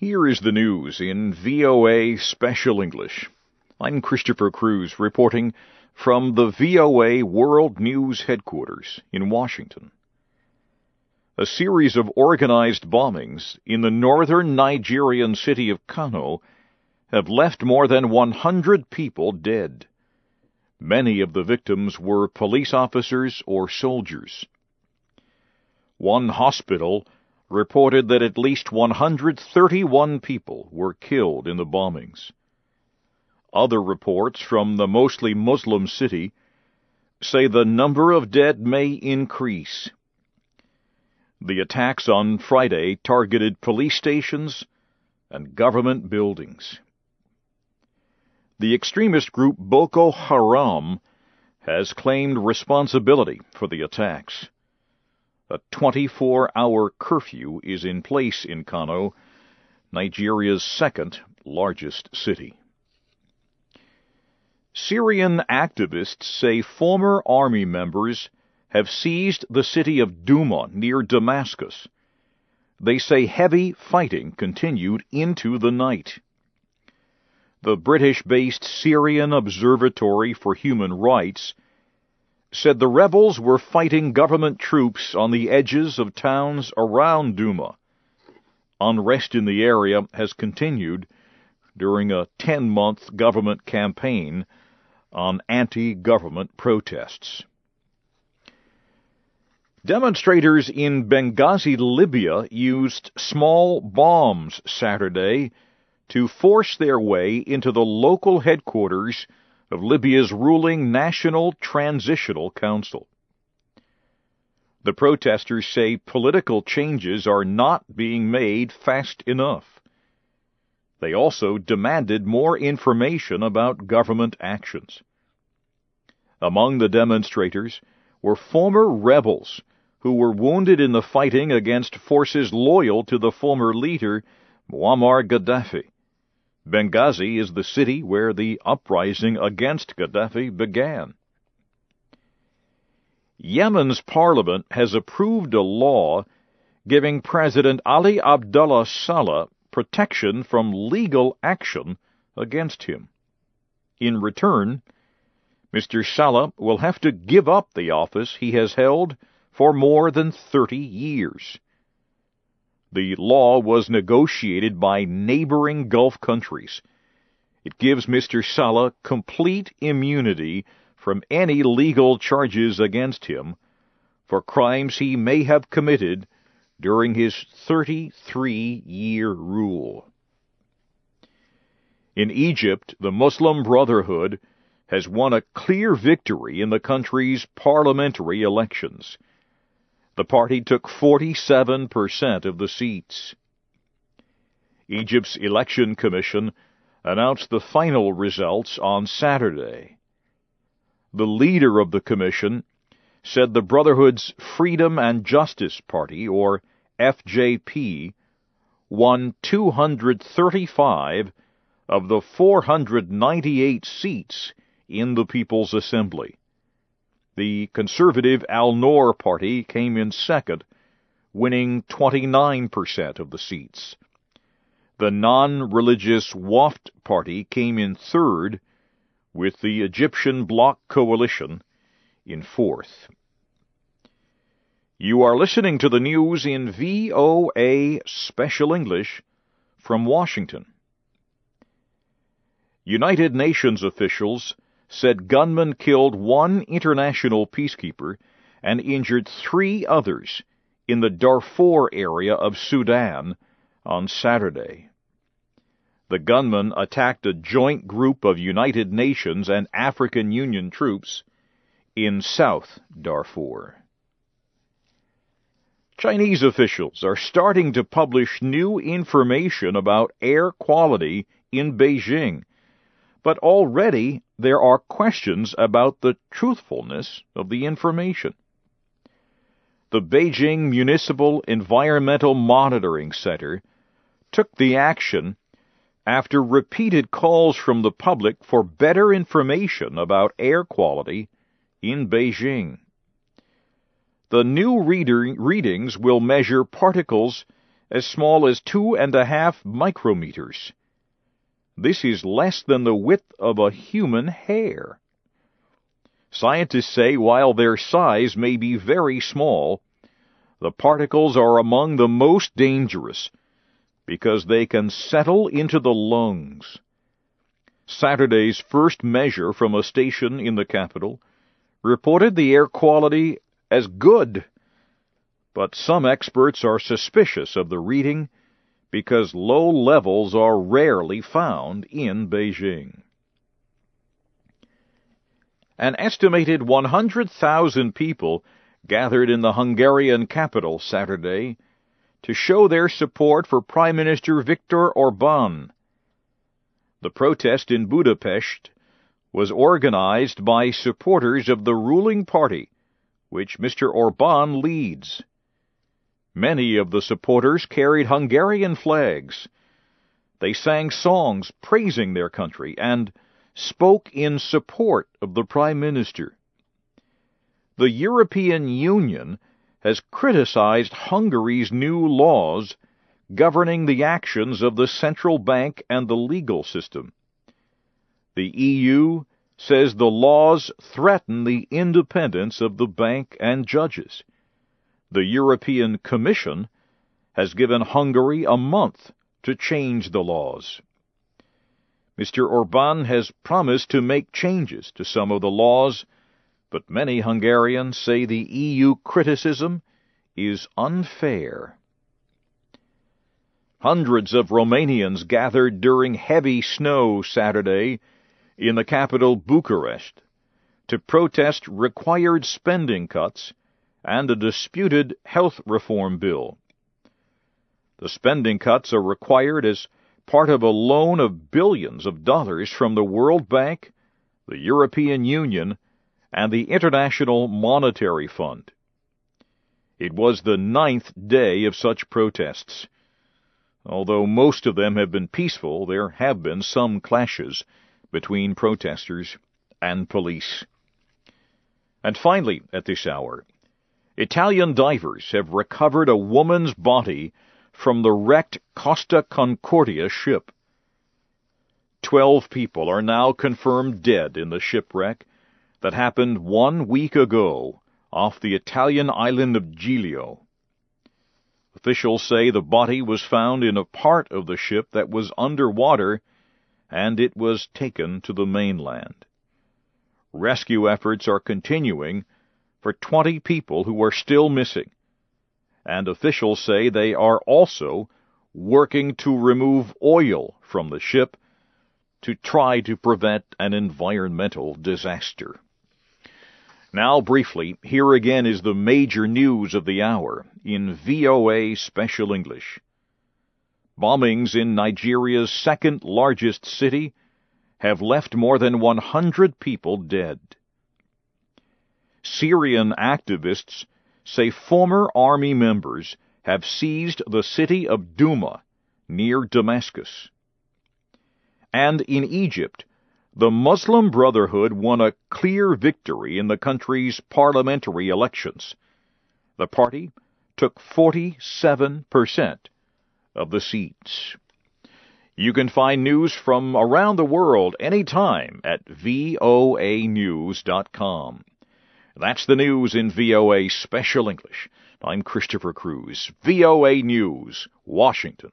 Here is the news in VOA Special English. I'm Christopher Cruz reporting from the VOA World News Headquarters in Washington. A series of organized bombings in the northern Nigerian city of Kano have left more than 100 people dead. Many of the victims were police officers or soldiers. One hospital reported that at least 131 people were killed in the bombings. Other reports from the mostly Muslim city say the number of dead may increase. The attacks on Friday targeted police stations and government buildings. The extremist group Boko Haram has claimed responsibility for the attacks. A 24 hour curfew is in place in Kano, Nigeria's second largest city. Syrian activists say former army members have seized the city of Douma near Damascus. They say heavy fighting continued into the night. The British based Syrian Observatory for Human Rights said the rebels were fighting government troops on the edges of towns around Douma. Unrest in the area has continued during a 10 month government campaign on anti government protests. Demonstrators in Benghazi, Libya used small bombs Saturday to force their way into the local headquarters of Libya's ruling National Transitional Council. The protesters say political changes are not being made fast enough. They also demanded more information about government actions. Among the demonstrators were former rebels who were wounded in the fighting against forces loyal to the former leader, Muammar Gaddafi. Benghazi is the city where the uprising against Gaddafi began. Yemen's parliament has approved a law giving President Ali Abdullah Saleh protection from legal action against him. In return, Mr. Saleh will have to give up the office he has held for more than 30 years. The law was negotiated by neighboring Gulf countries. It gives Mr. Saleh complete immunity from any legal charges against him for crimes he may have committed during his 33 year rule. In Egypt, the Muslim Brotherhood has won a clear victory in the country's parliamentary elections. The party took 47% of the seats. Egypt's Election Commission announced the final results on Saturday. The leader of the commission said the Brotherhood's Freedom and Justice Party, or FJP, won 235 of the 498 seats in the People's Assembly. The conservative Al Noor party came in second, winning 29% of the seats. The non-religious Wafd party came in third, with the Egyptian Bloc Coalition in fourth. You are listening to the news in VOA Special English from Washington. United Nations officials said gunmen killed one international peacekeeper and injured three others in the Darfur area of Sudan on Saturday. The gunmen attacked a joint group of United Nations and African Union troops in South Darfur. Chinese officials are starting to publish new information about air quality in Beijing but already there are questions about the truthfulness of the information. The Beijing Municipal Environmental Monitoring Center took the action after repeated calls from the public for better information about air quality in Beijing. The new reader, readings will measure particles as small as two and a half micrometers. This is less than the width of a human hair. Scientists say while their size may be very small, the particles are among the most dangerous because they can settle into the lungs. Saturday's first measure from a station in the capital reported the air quality as good, but some experts are suspicious of the reading because low levels are rarely found in Beijing. An estimated 100,000 people gathered in the Hungarian capital Saturday to show their support for Prime Minister Viktor Orban. The protest in Budapest was organized by supporters of the ruling party, which Mr. Orban leads. Many of the supporters carried Hungarian flags. They sang songs praising their country and spoke in support of the Prime Minister. The European Union has criticized Hungary's new laws governing the actions of the central bank and the legal system. The EU says the laws threaten the independence of the bank and judges. The European Commission has given Hungary a month to change the laws. Mr. Orban has promised to make changes to some of the laws but many Hungarians say the EU criticism is unfair. Hundreds of Romanians gathered during heavy snow Saturday in the capital Bucharest to protest required spending cuts and a disputed health reform bill. The spending cuts are required as part of a loan of billions of dollars from the World Bank, the European Union, and the International Monetary Fund. It was the ninth day of such protests. Although most of them have been peaceful, there have been some clashes between protesters and police. And finally, at this hour, Italian divers have recovered a woman's body from the wrecked Costa Concordia ship. Twelve people are now confirmed dead in the shipwreck, that happened one week ago off the Italian island of Giglio. Officials say the body was found in a part of the ship that was underwater and it was taken to the mainland. Rescue efforts are continuing for 20 people who are still missing, and officials say they are also working to remove oil from the ship to try to prevent an environmental disaster. Now, briefly, here again is the major news of the hour in VOA Special English. Bombings in Nigeria's second largest city have left more than 100 people dead. Syrian activists say former army members have seized the city of Douma near Damascus. And in Egypt, the Muslim Brotherhood won a clear victory in the country's parliamentary elections. The party took 47% of the seats. You can find news from around the world anytime at voanews.com. That's the news in VOA Special English. I'm Christopher Cruz, VOA News, Washington.